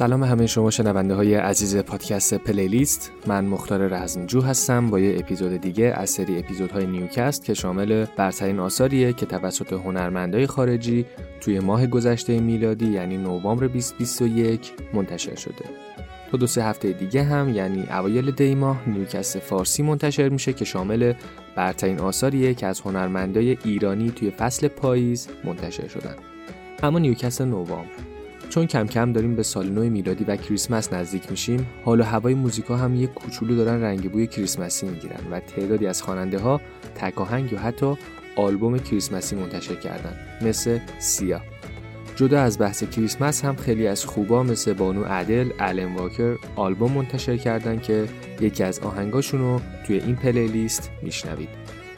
سلام همه شما شنونده های عزیز پادکست پلیلیست. من مختار رزمجو هستم با یه اپیزود دیگه از سری اپیزودهای نیوکست که شامل برترین آثاریه که توسط هنرمندای خارجی توی ماه گذشته میلادی یعنی نوامبر 2021 منتشر شده. تا دو سه هفته دیگه هم یعنی اوایل دی ماه نیوکست فارسی منتشر میشه که شامل برترین آثاریه که از هنرمندای ایرانی توی فصل پاییز منتشر شدن. اما نیوکست نوامبر. چون کم کم داریم به سال نو میلادی و کریسمس نزدیک میشیم حال و هوای موزیکا هم یه کوچولو دارن رنگ بوی کریسمسی می‌گیرن و تعدادی از خواننده ها تکاهنگ یا حتی آلبوم کریسمسی منتشر کردن مثل سیا جدا از بحث کریسمس هم خیلی از خوبا مثل بانو عدل، الن واکر آلبوم منتشر کردن که یکی از آهنگاشون رو توی این پلیلیست میشنوید.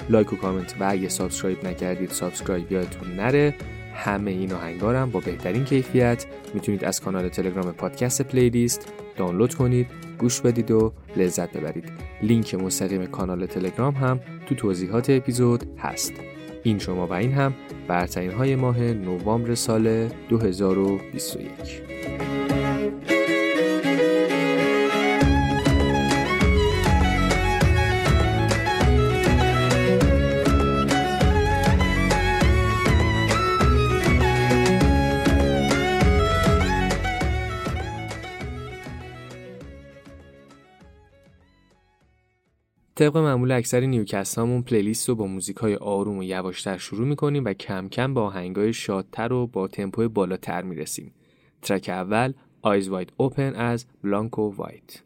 لایک و کامنت و اگه سابسکرایب نکردید سابسکرایب یادتون نره همه این آهنگارم با بهترین کیفیت می‌تونید از کانال تلگرام پادکست پلیلیست دانلود کنید گوش بدید و لذت ببرید. لینک مستقیم کانال تلگرام هم تو توضیحات اپیزود هست. این شما و این هم برترین های ماه نوامبر سال 2021 طبق معمول اکثر نیوکست هامون پلیلیست رو با موزیک های آروم و یواشتر شروع می‌کنیم و کم کم با آهنگای شادتر و با تمپو بالاتر می‌رسیم. ترک اول Eyes Wide Open از بلانکو وایت.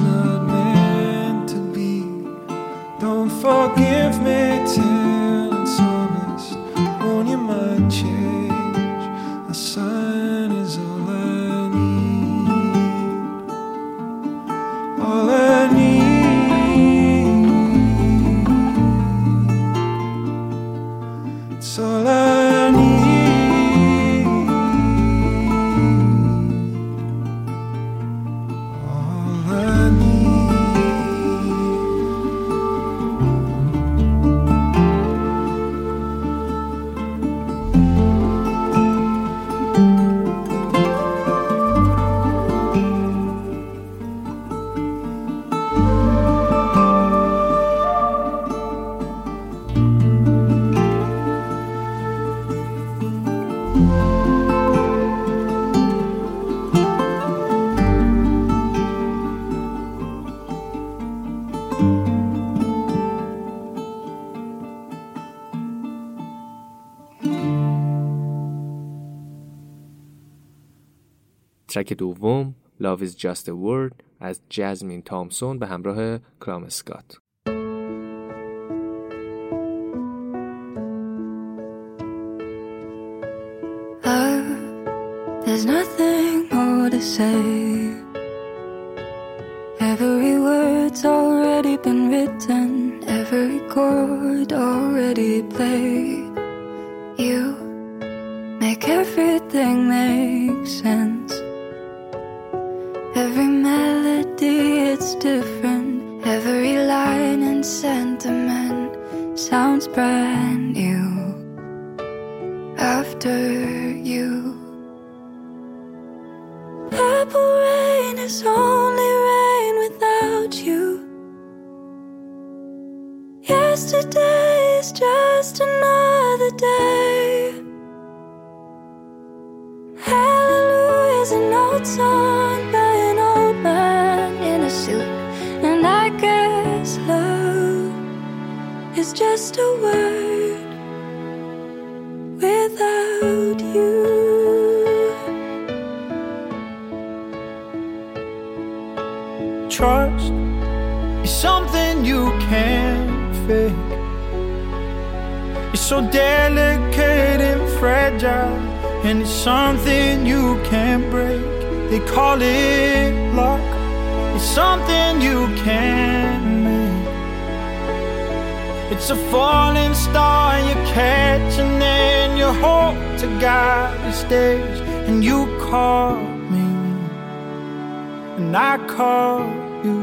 not meant to be. Don't forgive me. ترک دوم Love is just a word از جزمین تامسون به همراه کرام اسکات There's nothing more to say. Every word's already been written, every chord already played. You make everything make sense. It's different. Every line and sentiment sounds brand new after you. Purple rain is only rain without you. Yesterday is just another day. Hallelujah is an old song just a word without you. Trust is something you can't fake. It's so delicate and fragile, and it's something you can't break. They call it luck. It's something you can't. It's a falling star you catch, and then you hope to guide the stage, and you call me, and I call you.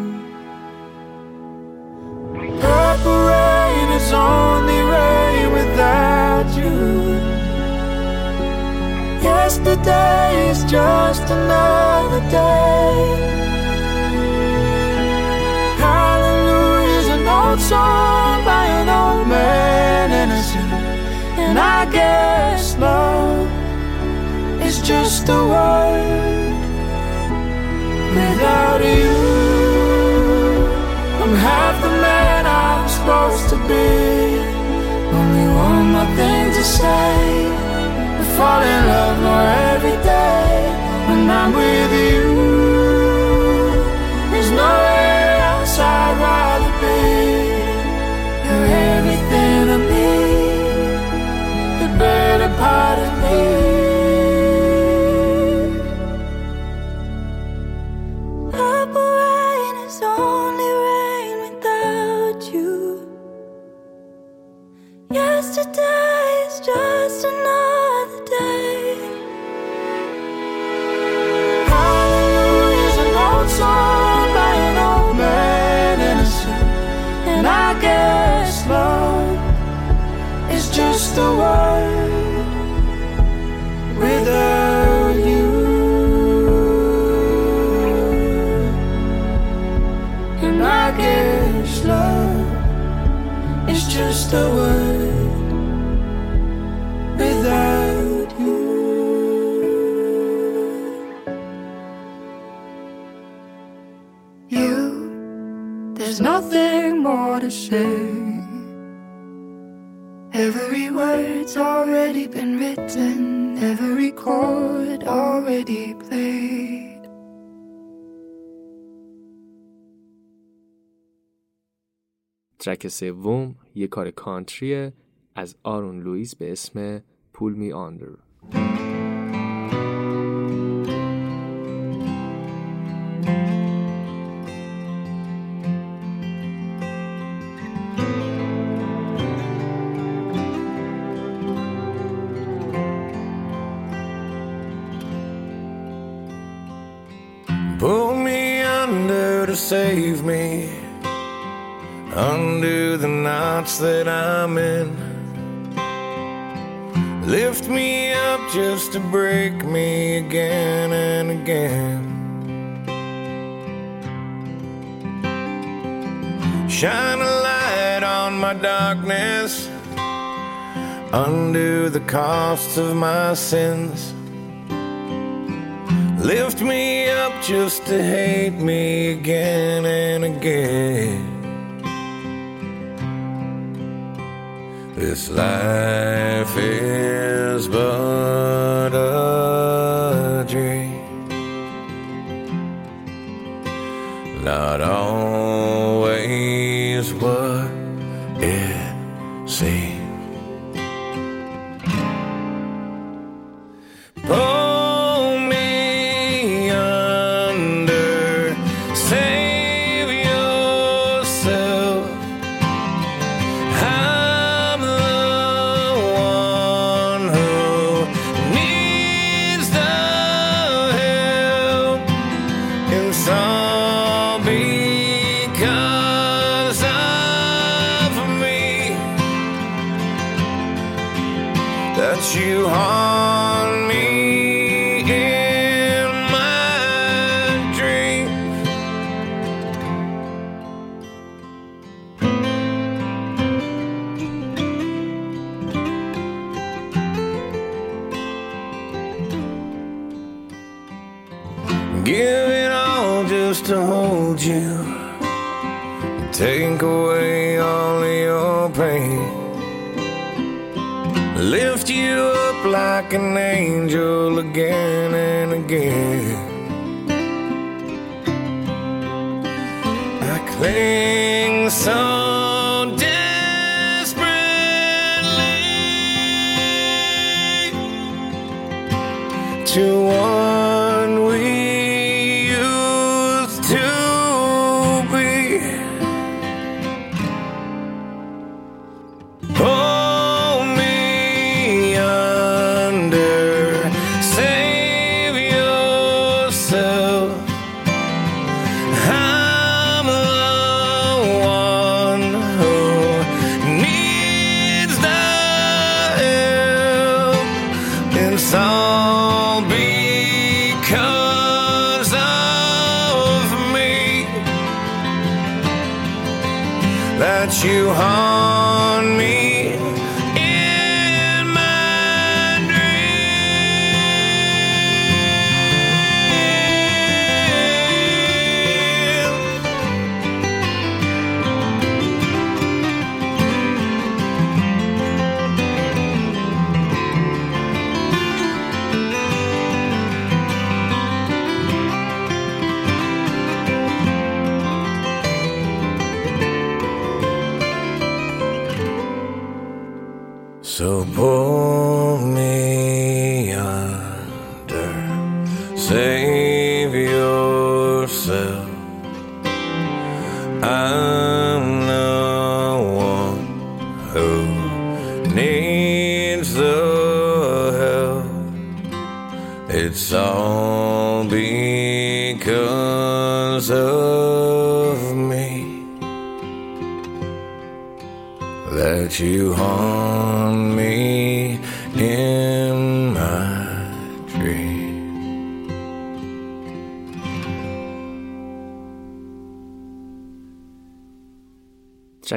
Purple rain is only rain without you. Yesterday is just another day. Old song by an old man in a suit. And I guess love is just a word without you. I'm half the man I'm supposed to be. Only one more thing to say. I fall in love more every day when I'm with you. Just a ترک سوم یه کار کانتریه از آرون لوئیس به اسم پول می آندر save me. Undo the knots that I'm in. Lift me up just to break me again and again. Shine a light on my darkness. Undo the costs of my sins. Lift me up just to hate me again and again. This life is but a dream, not always what it seems.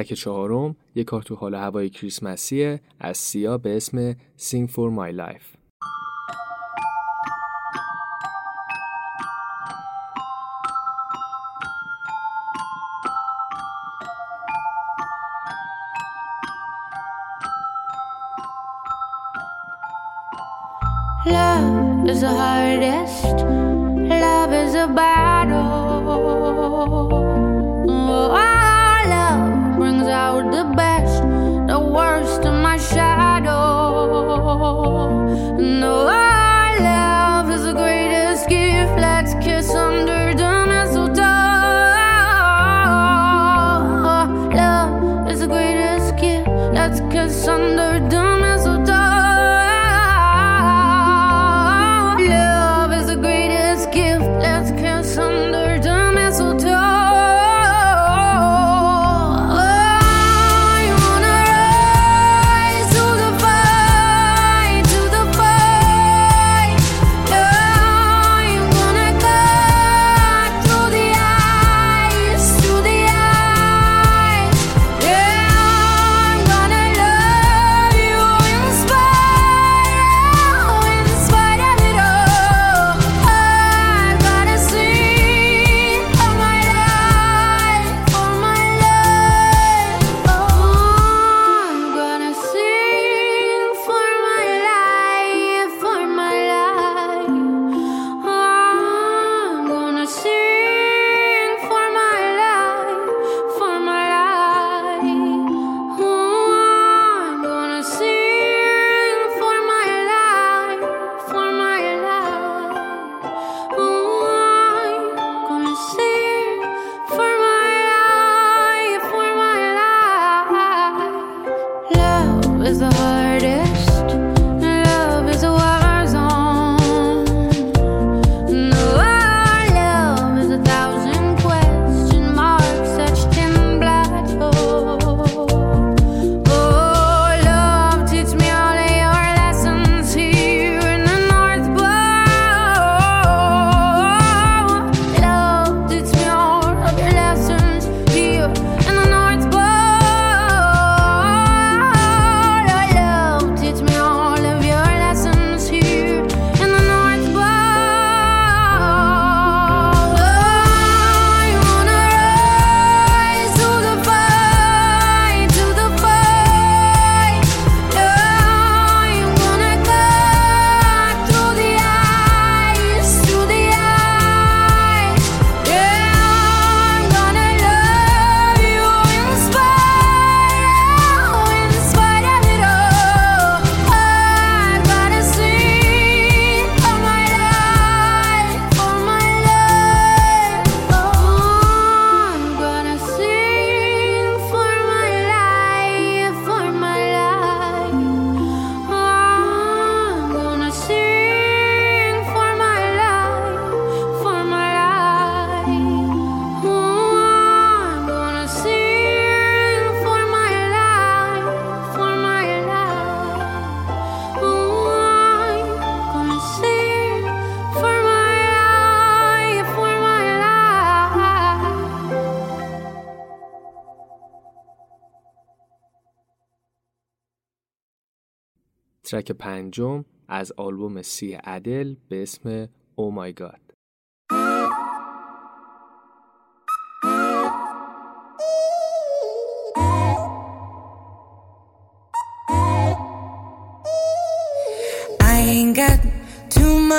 ترک چهارم یک کار تو حال هوای کریسمسیه از سیا به اسم Sing for My Life. ترک پنجم از آلبوم سی عدل به اسم او مای گاد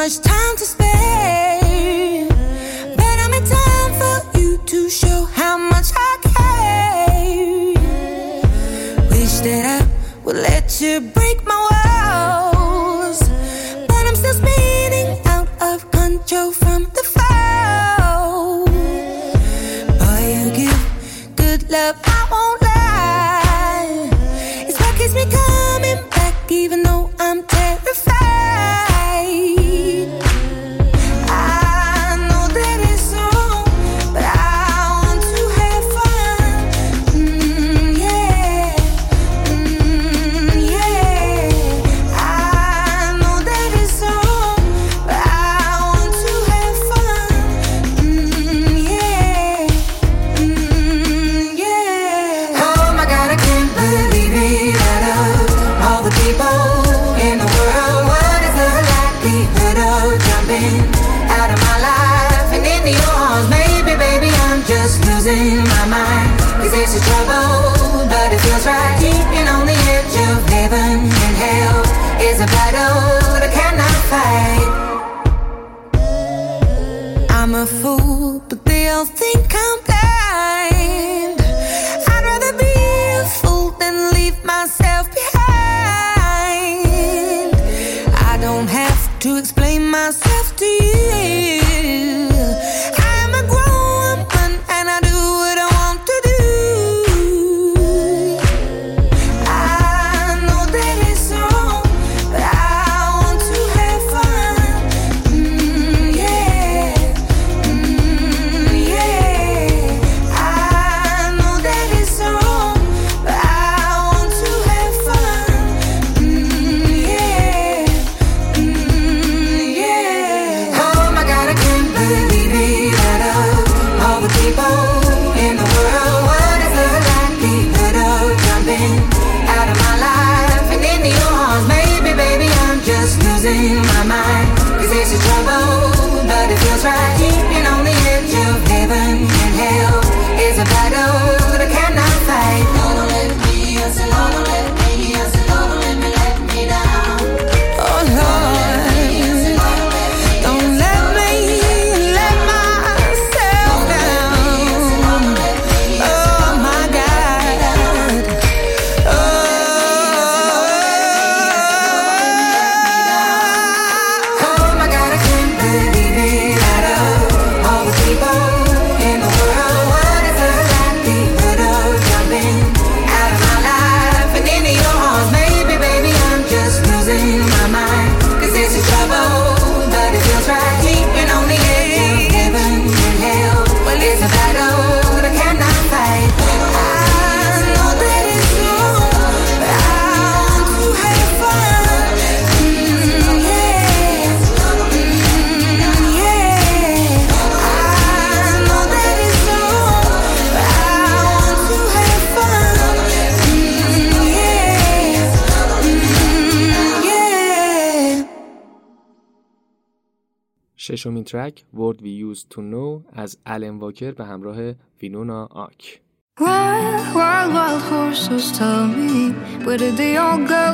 much time to spare. But I'm in time for you to show how much I care. Wish that I would let you breathe. losing my mind. Cause it's a trouble, but it feels right. Keeping on the edge of heaven and hell is a battle that cannot fight. I'm a fool, but they all think I'm blind. I'd rather be a fool than leave myself behind. I don't have to explain ششمین ترک World We Used To Know از الن واکر به همراه وینونا آک Wild, wild, wild horses tell me Where did they all go?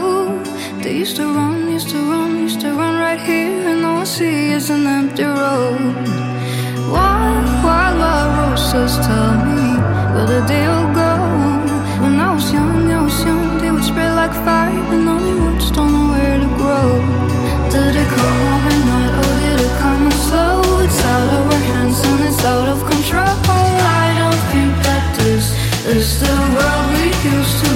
They used to run, used to run, used to run right here And all I see is an empty road Wild, wild, wild horses tell me Where did they all go? out of control. I don't think that this is the world we used to.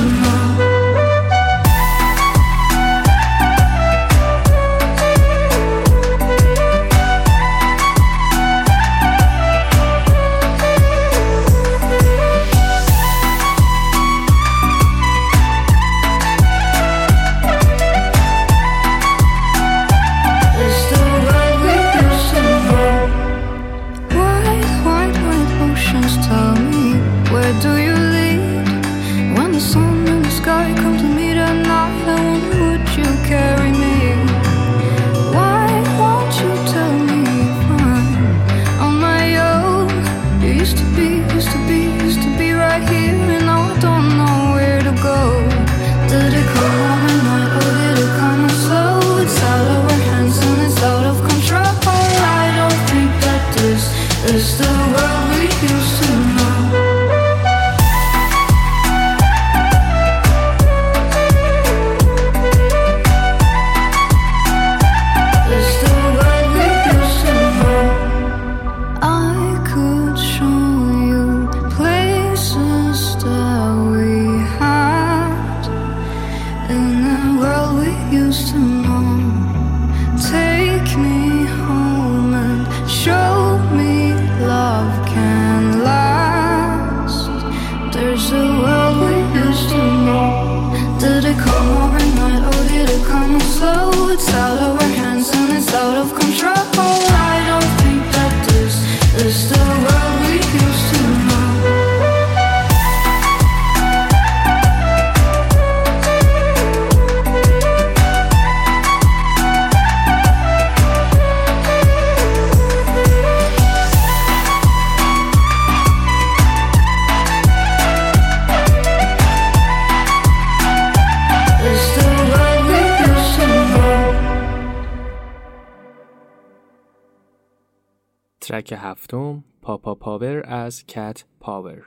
Whereas cat power.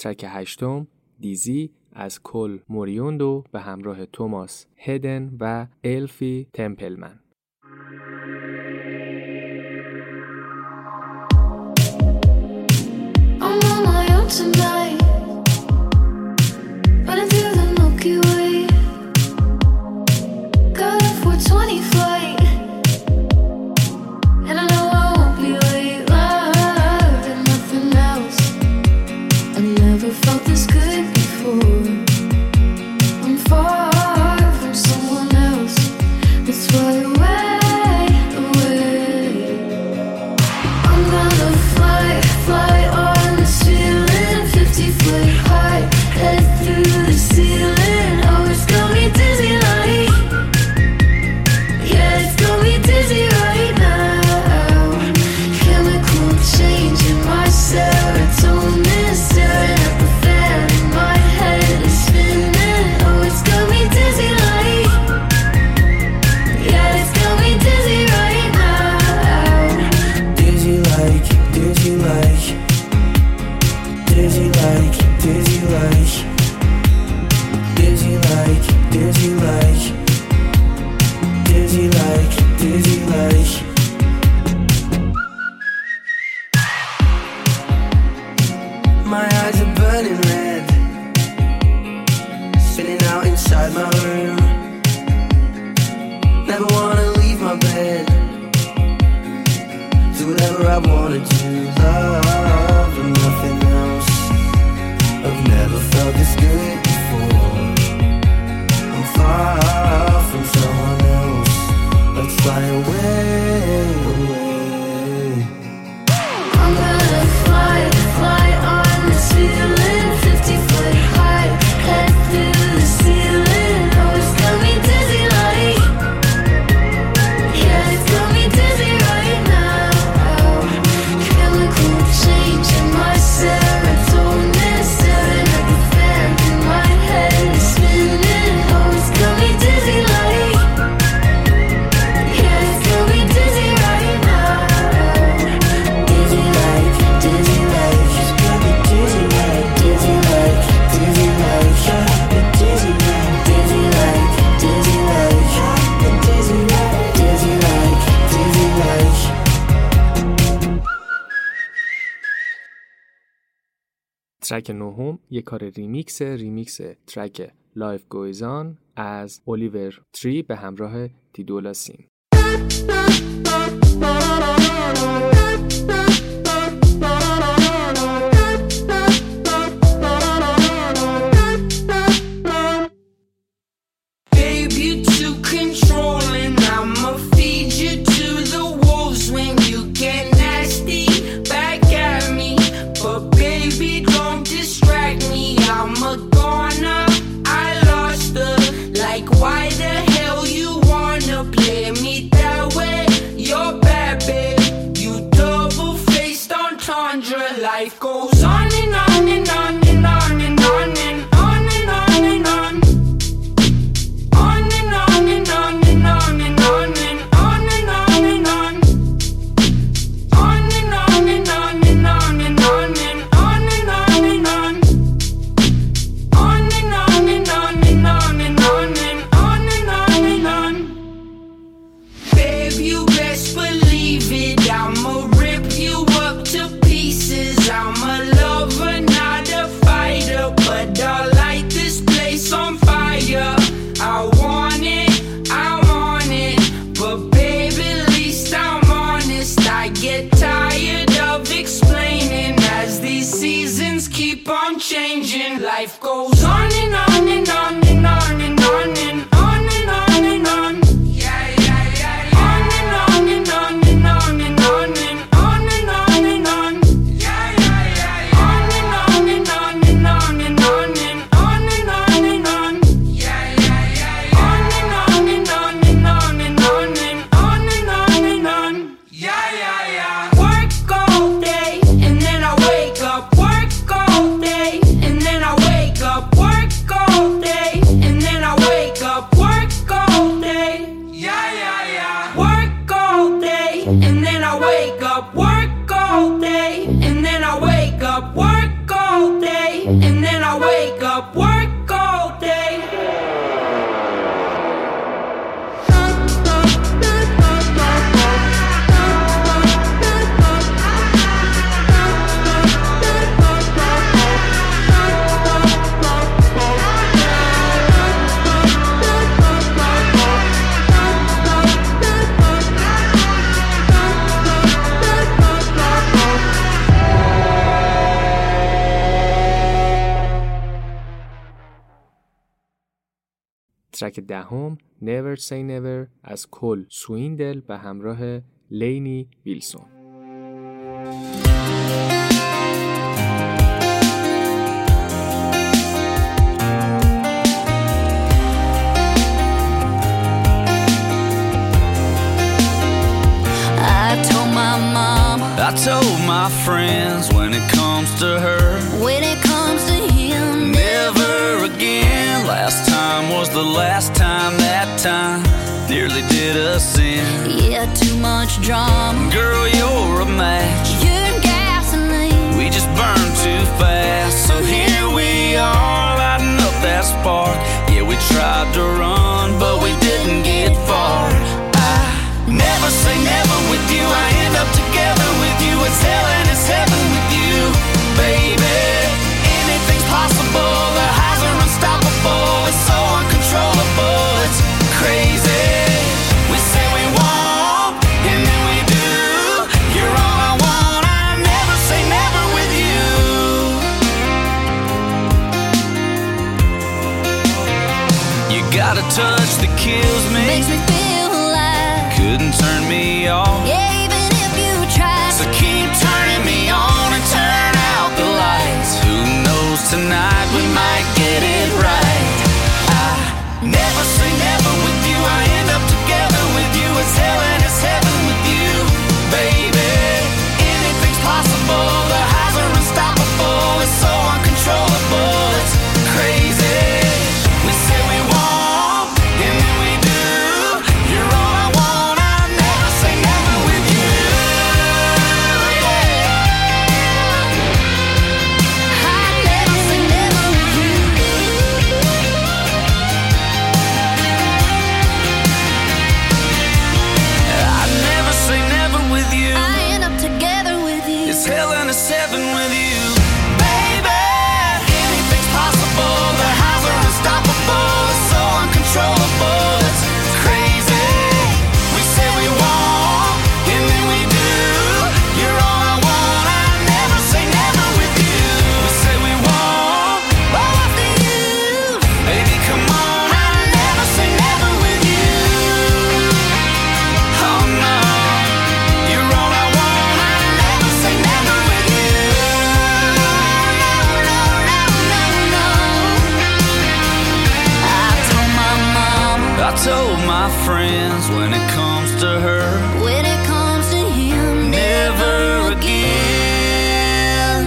ترک هشتم دیزی از کل موریوندو به همراه توماس هدن و الفی تمپلمن. Tonight. ترک نهم یه کار ریمیکس ریمیکس ترک لایف گویزان از اولیور تری به همراه تیدولا سین. changing, life goes on and on. ترک دهم Never Say Never از کل سویندل به همراه لینی ویلسون I told my friends when it comes to her. When it comes Last time was the last time that time nearly did us in. Yeah, too much drama. Girl, you're a match. You're gasoline. We just burned too fast. told my friends when it comes to her. When it comes to him, never again.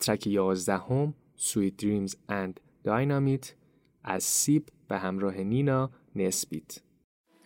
ترک 11 Sweet Dreams and Dynamite از سیب به همراه نینا نسبیت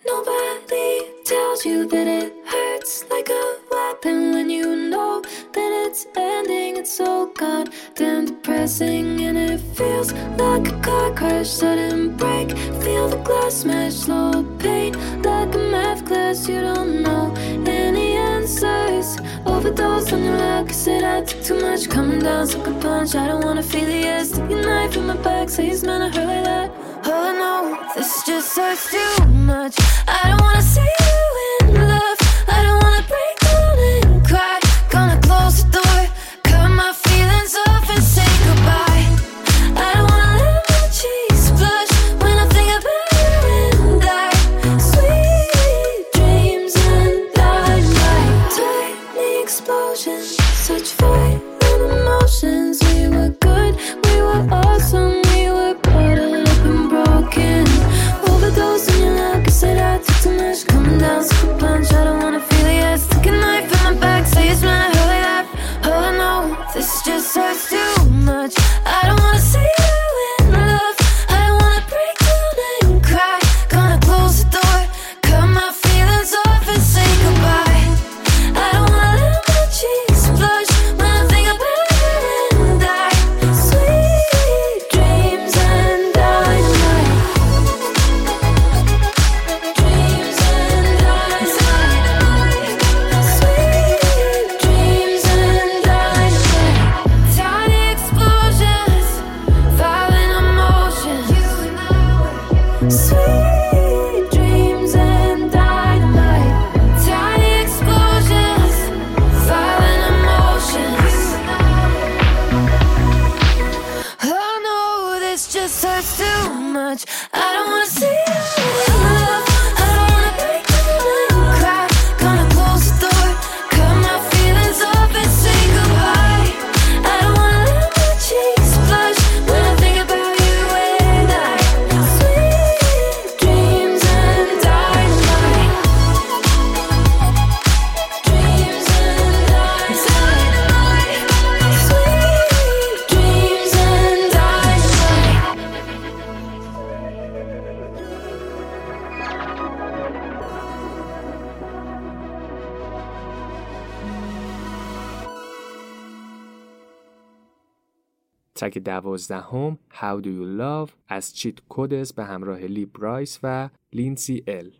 Nobody tells you that it hurts hurts like a weapon when you know that it's ending. It's so goddamn depressing, and it feels like a car crash, sudden break. Feel the glass smash, slow pain, like a math class. You don't know any answers. Overdose on your luck, I said I took too much. Coming down, suck a punch. I don't wanna feel the air. Stick a knife in my back, say it's meant to hurt like that. Oh no, this just hurts too much. I don't wanna see you. It's just hurts too much. Woo! ترک دوازدهم How Do You Love از چیت کودس به همراه لی برایس و لینسی ال.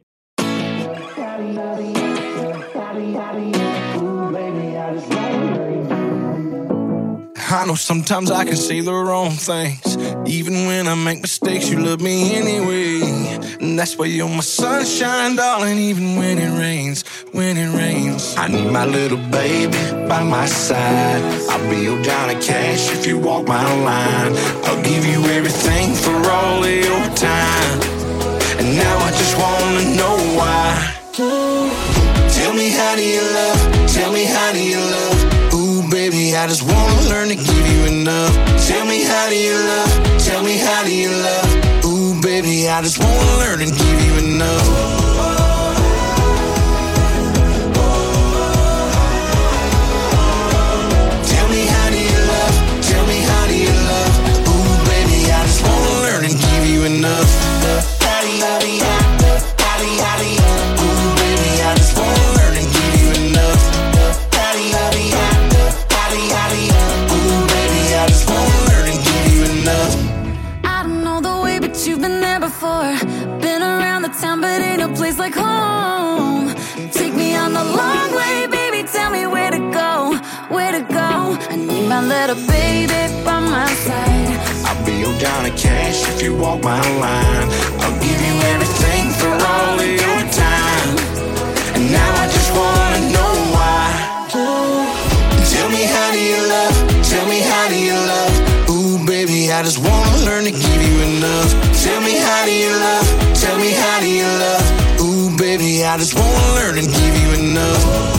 I know sometimes I can say the wrong things. Even when I make mistakes, you love me anyway. And that's why you're my sunshine, darling, even when it rains, when it rains. I need my little baby by my side. I'll be your Johnny Cash if you walk my line. I'll give you everything for all your time. And now I just wanna know why. Tell me how do you love? Tell me how do you love? I just wanna learn to give you enough. Tell me how do you love? Tell me how do you love? Ooh, baby, I just wanna learn and give you enough. You walk my line. I'll give you everything for all of your time. And now I just wanna know why. Tell me how do you love? Tell me how do you love? Ooh, baby, I just wanna learn to give you enough. Tell me how do you love? Tell me how do you love? Ooh, baby, I just wanna learn to give you enough.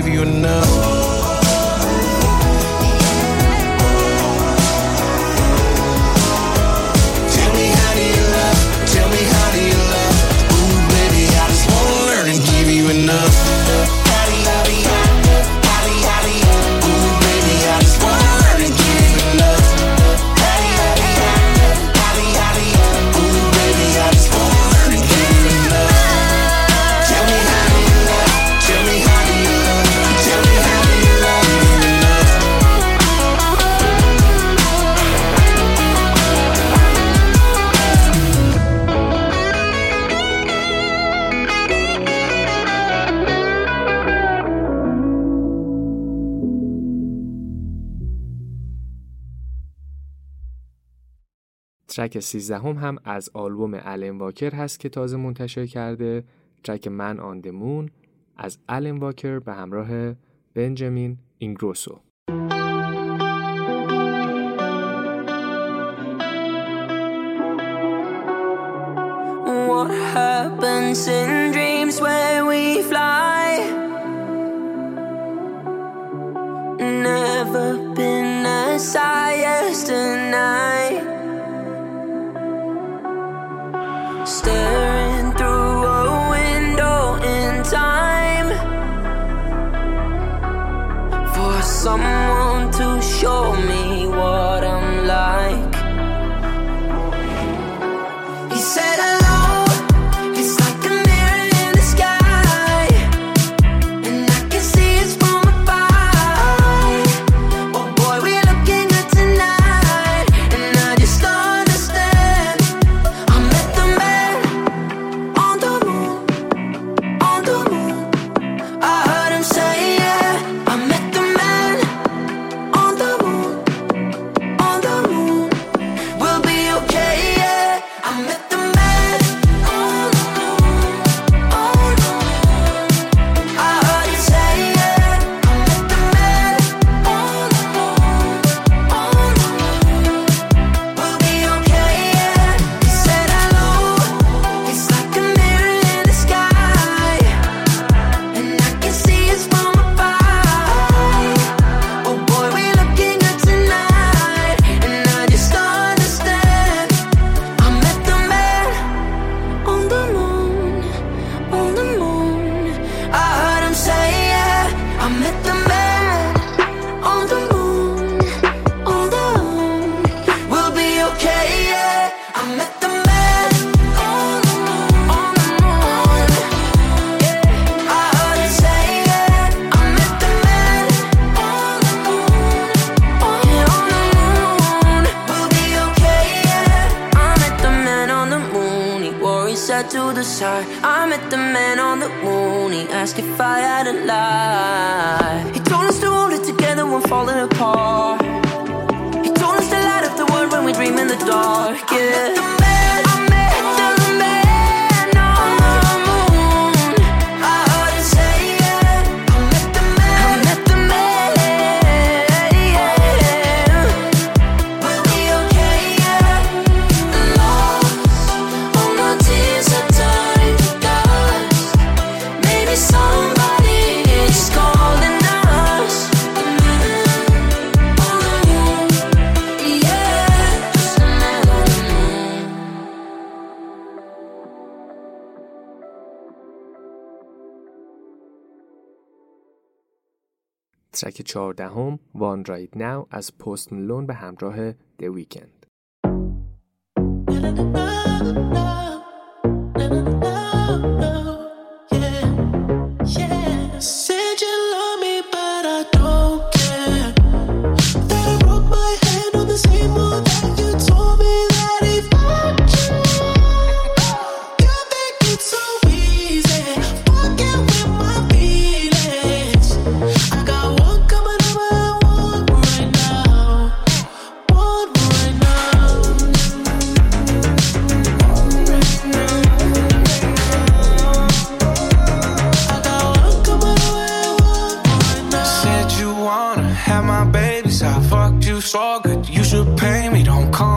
Give you enough. ترک 13 هم, هم از آلبوم الن واکر هست که تازه منتشر کرده ترک من آن دمون از الن واکر به همراه بنجامین اینگروسو? Never been as high as tonight. Staring through a window in time for someone to show me what If I had a life ترک چهاردهم وان رایت ناو از پست ملون به همراه د ویکند It's all good. You should pay me, don't call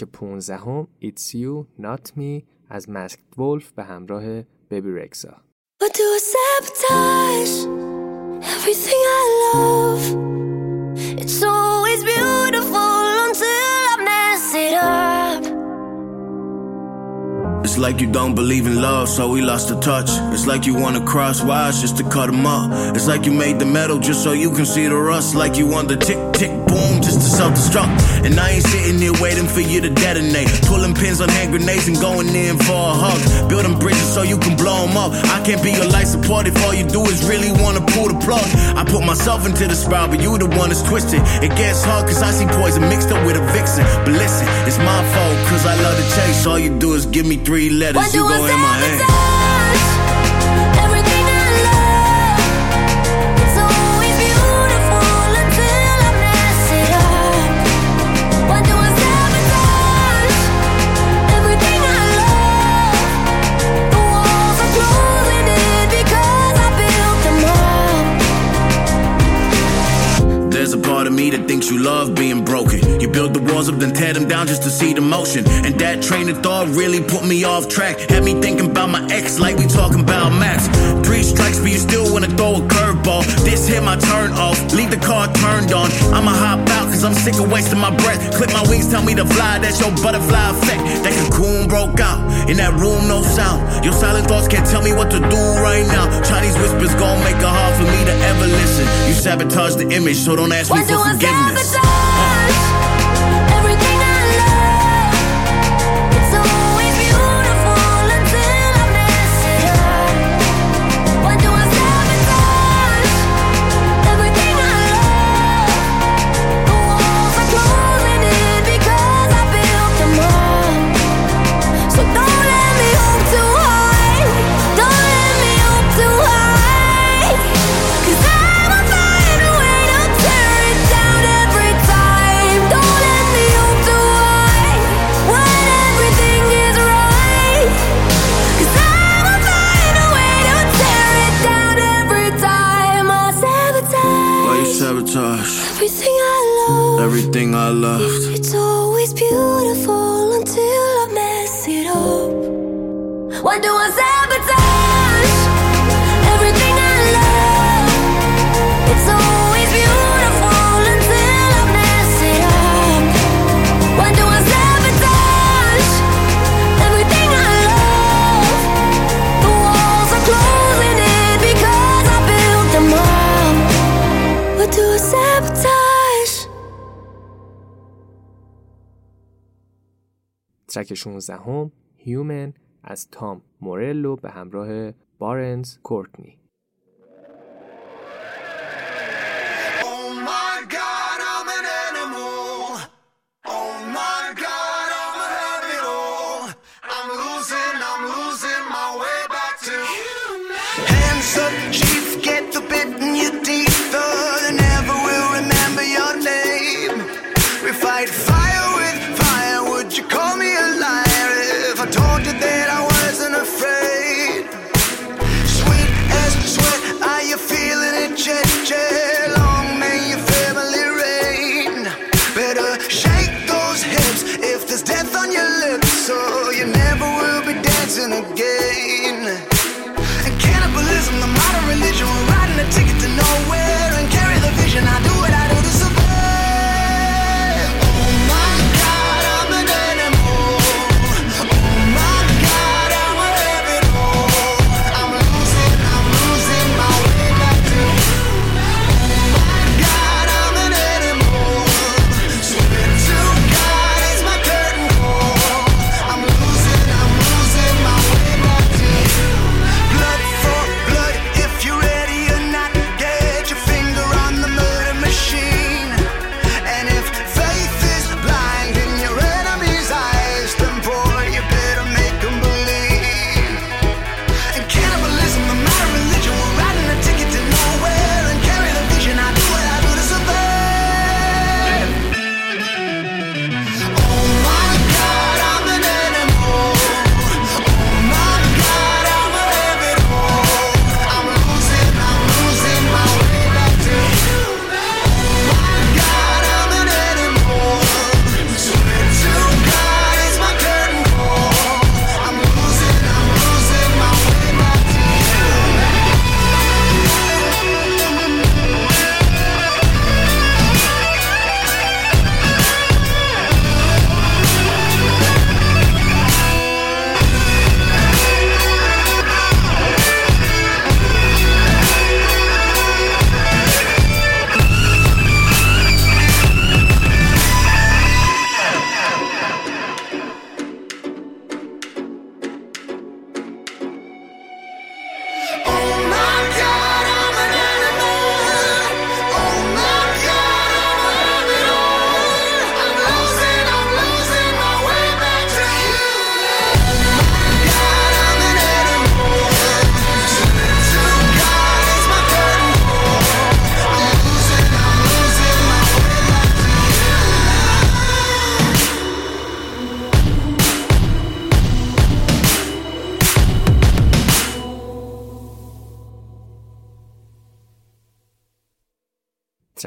ترک 15 هم It's You Not Me از Masked Wolf به همراه Bebe Rexha I do I sabotage everything I love It's always beautiful until I mess it up It's like you don't believe in love, so we lost the touch. It's like you wanna cross wires just to cut them up. It's like you made the metal just so you can see the rust. Like you want the tick, tick, boom, to self destruct. And I ain't sitting here waiting for you to detonate. Pulling pins on hand grenades and going in for a hug. Building bridges so you can blow them up. I can't be your life support if all you do is really wanna pull the plug. I put myself into the spiral, but you the one that's twisted. It gets hard cause I see poison mixed up with a vixen. But listen, it's my fault cause I love to chase. All you do is give me three letters, you go in my hand. thinks you love being broken. You build the walls up, then tear them down just to see the motion. And that train of thought really put me off track. Had me thinking about my ex like we talking about max. Three strikes, but you still wanna throw a curveball. This hit my turn off, leave the car turned on. I'ma hop out cause I'm sick of wasting my breath. Clip my wings, tell me to fly, that's your butterfly effect. That cocoon broke out, in that room no sound. Your silent thoughts can't tell me what to do right now. Chinese whispers gon' make it hard for me to ever listen sabotage the image, so don't ask me for do forgiveness. I loved. ترک 16 هم هیومن از تام مورلو به همراه بارنز کورتنی. Oh my God,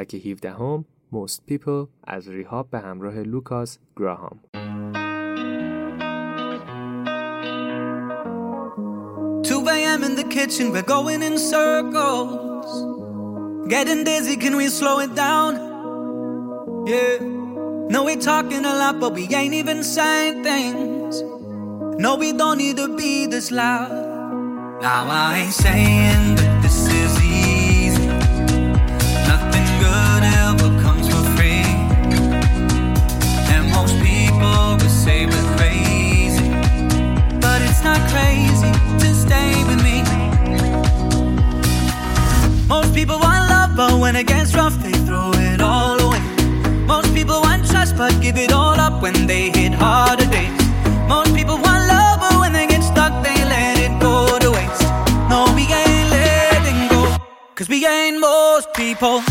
کوچک 17 هم Most People از ریهاب به همراه لوکاس گراهام a.m. in the kitchen, we're going in circles. Getting dizzy, can we slow it down? Yeah. No, we're talking a lot, but we ain't even saying things. No, we don't need to be this loud. Now I ain't saying crazy to stay with me. Most people want love, but when it gets rough, they throw it all away. Most people want trust, but give it all up when they hit harder days. Most people want love, but when they get stuck, they let it go to waste. No, we ain't letting go, cause we ain't most people.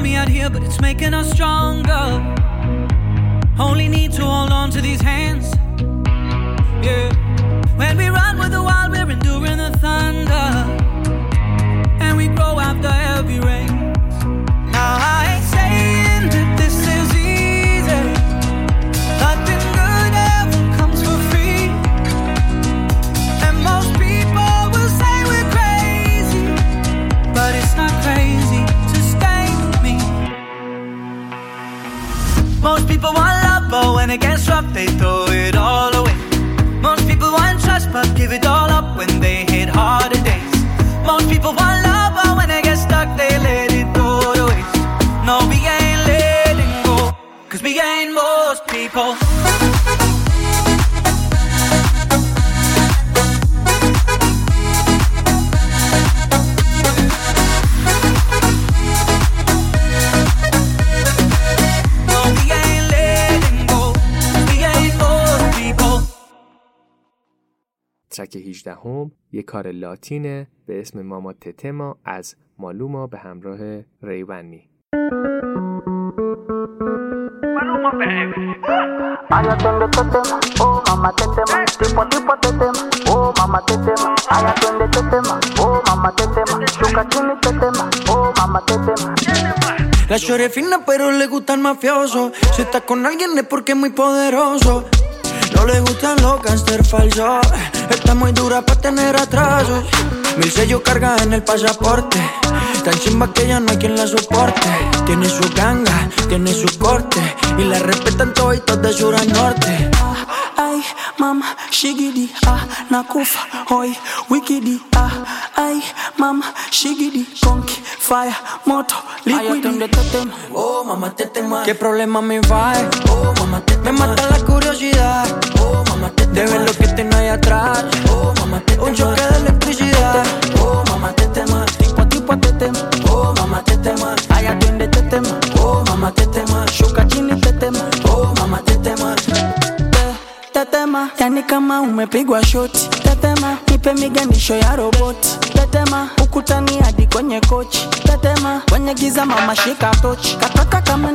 Stormy out here, but it's making us stronger. Only need to hold on to these hands. Yeah. When we run Most people want love, but when it gets rough, they throw it all away. Most people want trust, but give it all up when they hit harder days. Most people want love, but when they get stuck, they let it go to waste. No, we ain't letting go, cause we ain't most people. کوچک 18 هم یه کار لاتینه به اسم ماما تتما از مالوما به همراه ریونی La chore fina pero le gustan mafioso. Si está con alguien es porque es muy poderoso. No le gustan los gangster falsos. Está muy dura para tener atrasos. Mil sellos carga en el pasaporte. Tan chimba que ya no hay quien la soporte. Tiene su ganga, tiene su corte. Y la respetan todos de sur a norte. Ay, mama, shigidi, ah, nakufa, hoy, wikidi, ah, ay, mama, shigidi, conky, fire, moto, liquidi. atiende tetema, oh mamá tetema. ¿Qué problema me va? Oh mamá tetema. Me mata la curiosidad, oh mamá tetema. De ver lo que tiene ahí atrás, oh mamá tetema. Un choque de electricidad, oh mamá tetema. Tipo tipo tetema, Oh mamá tetema, ay, atiende tetema, oh mamá tetema. chuca chini yani kama umepigwa shoti. Tetema, nipe miganisho ya roboti. Tetema, ukutani hadi kwenye kochi. Tetema, kwenye giza mama shika tochi. Kataka kama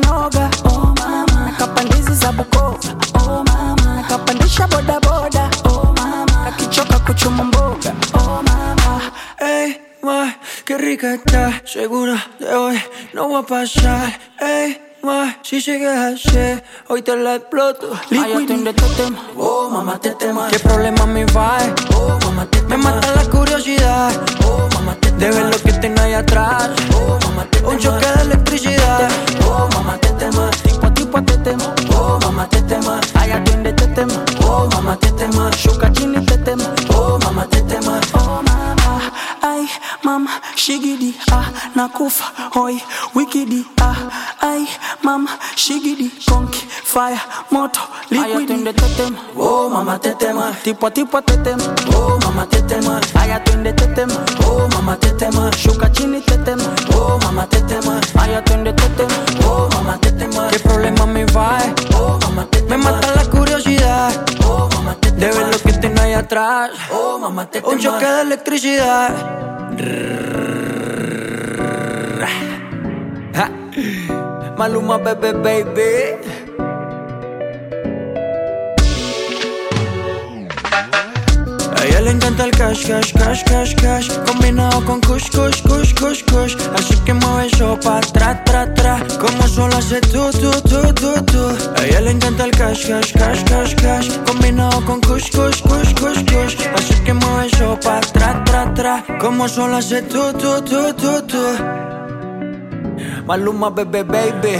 oh mama, kapandizi za Bukoba, oh mama, kapandisha boda boda, oh mama, kakichoka kuchuma mboga, oh mama. Hey, qué rica está. Segura de hoy no va a pasar. Ey, si llegas a ser, hoy te la exploto. Ay, este oh mamá te tema. ¿Qué problema me va? Oh mamá te tema. Me mata la curiosidad, oh mamá te tema. De ver lo que tengo ahí atrás, oh mamá te tema. Un choque de electricidad, oh mamá te tema. Tipo a tipo te tema, oh mamá te tema. Ay, yo estoy de tema, oh mamá te tema. Shuka chini te tema, oh mamá te tema. Oh mamá, ay mamá, shigidi ah, nakufa hoi, wikidi ah mama shigidi konki fire moto liquidi. tetema oh mama tetema tipwa tipwa tetema oh mama tetema haya twende tetema oh mama tetema shuka chini tetema oh mama tetema haya twende tetema oh mama tetema qué problema me va oh mama tetema me mata la curiosidad oh mama tetema de ver lo que tiene ahí atrás. Oh mama tetema un choque de electricidad. Ha. Maluma, bebé, baby. A ella le encanta el cash, cash, cash, cash, cash. Combinado con kush, kush, kush, kush, kush. Así que mueve eso pa' tra, tra, tra. Como solo hace tú, tú, tú, tú, tú A ella le encanta el cash, cash, cash, cash, cash. Combinado con kush, kush, kush, kush, kush. Así que mueve eso pa' tra, tra, tra. Como solo hace tú, tú, tú, tú, tú Maluma, bebé, baby.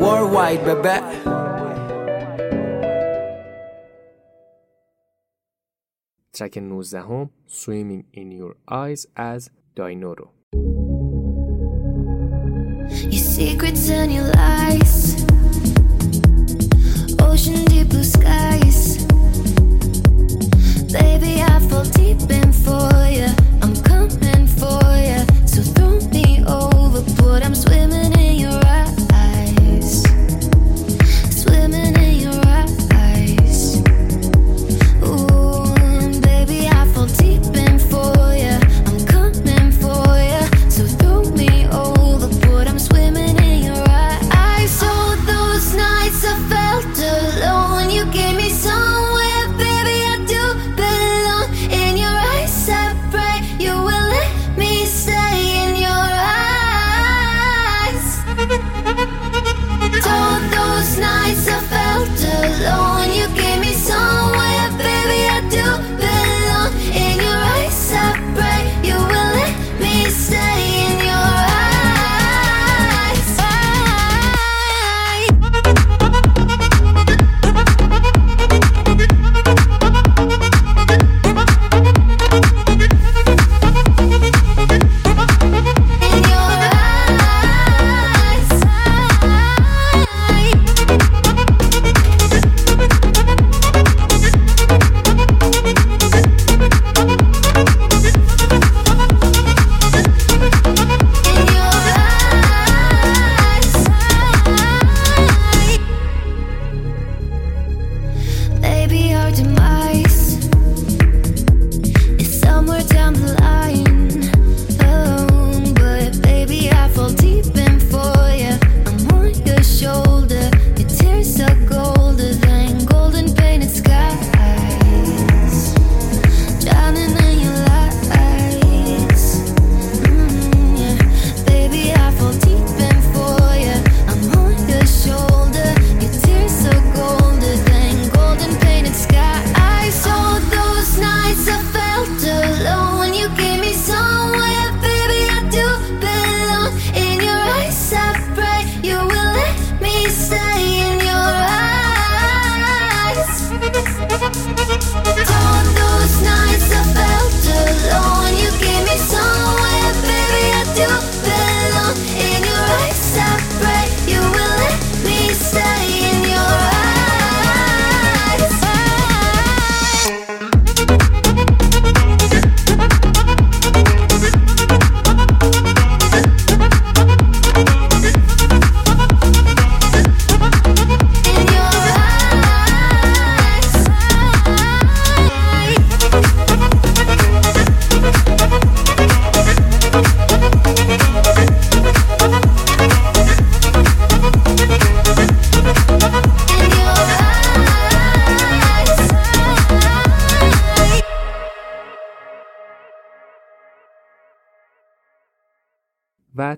Worldwide, bebé. ترک 19 هم Swimming in Your Eyes از داینورو Your secrets and your lies Ocean deep blue skies Baby I fall deep in for you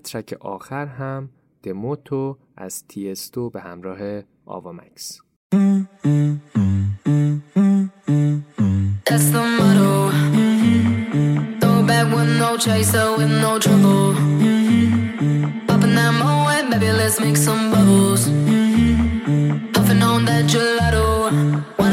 ترک آخر هم دموتو از تیستو به همراه آوا مکس baby, let's make some bubbles. Puffing on that gelato.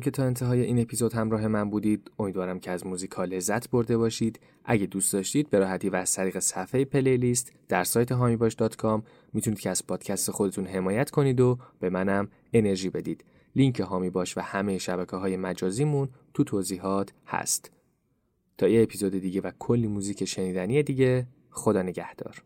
ممنون که تا انتهای این اپیزود همراه من بودید. امیدوارم که از موزیکا لذت برده باشید. اگه دوست داشتید به راحتی و از طریق صفحه پلیلیست در سایت هامیباش.com می‌تونید که از پادکست خودتون حمایت کنید و به منم انرژی بدید. لینک هامی باش و همه شبکه های مجازیمون تو توضیحات هست. تا یه اپیزود دیگه و کلی موزیک شنیدنی دیگه خدا نگهدار.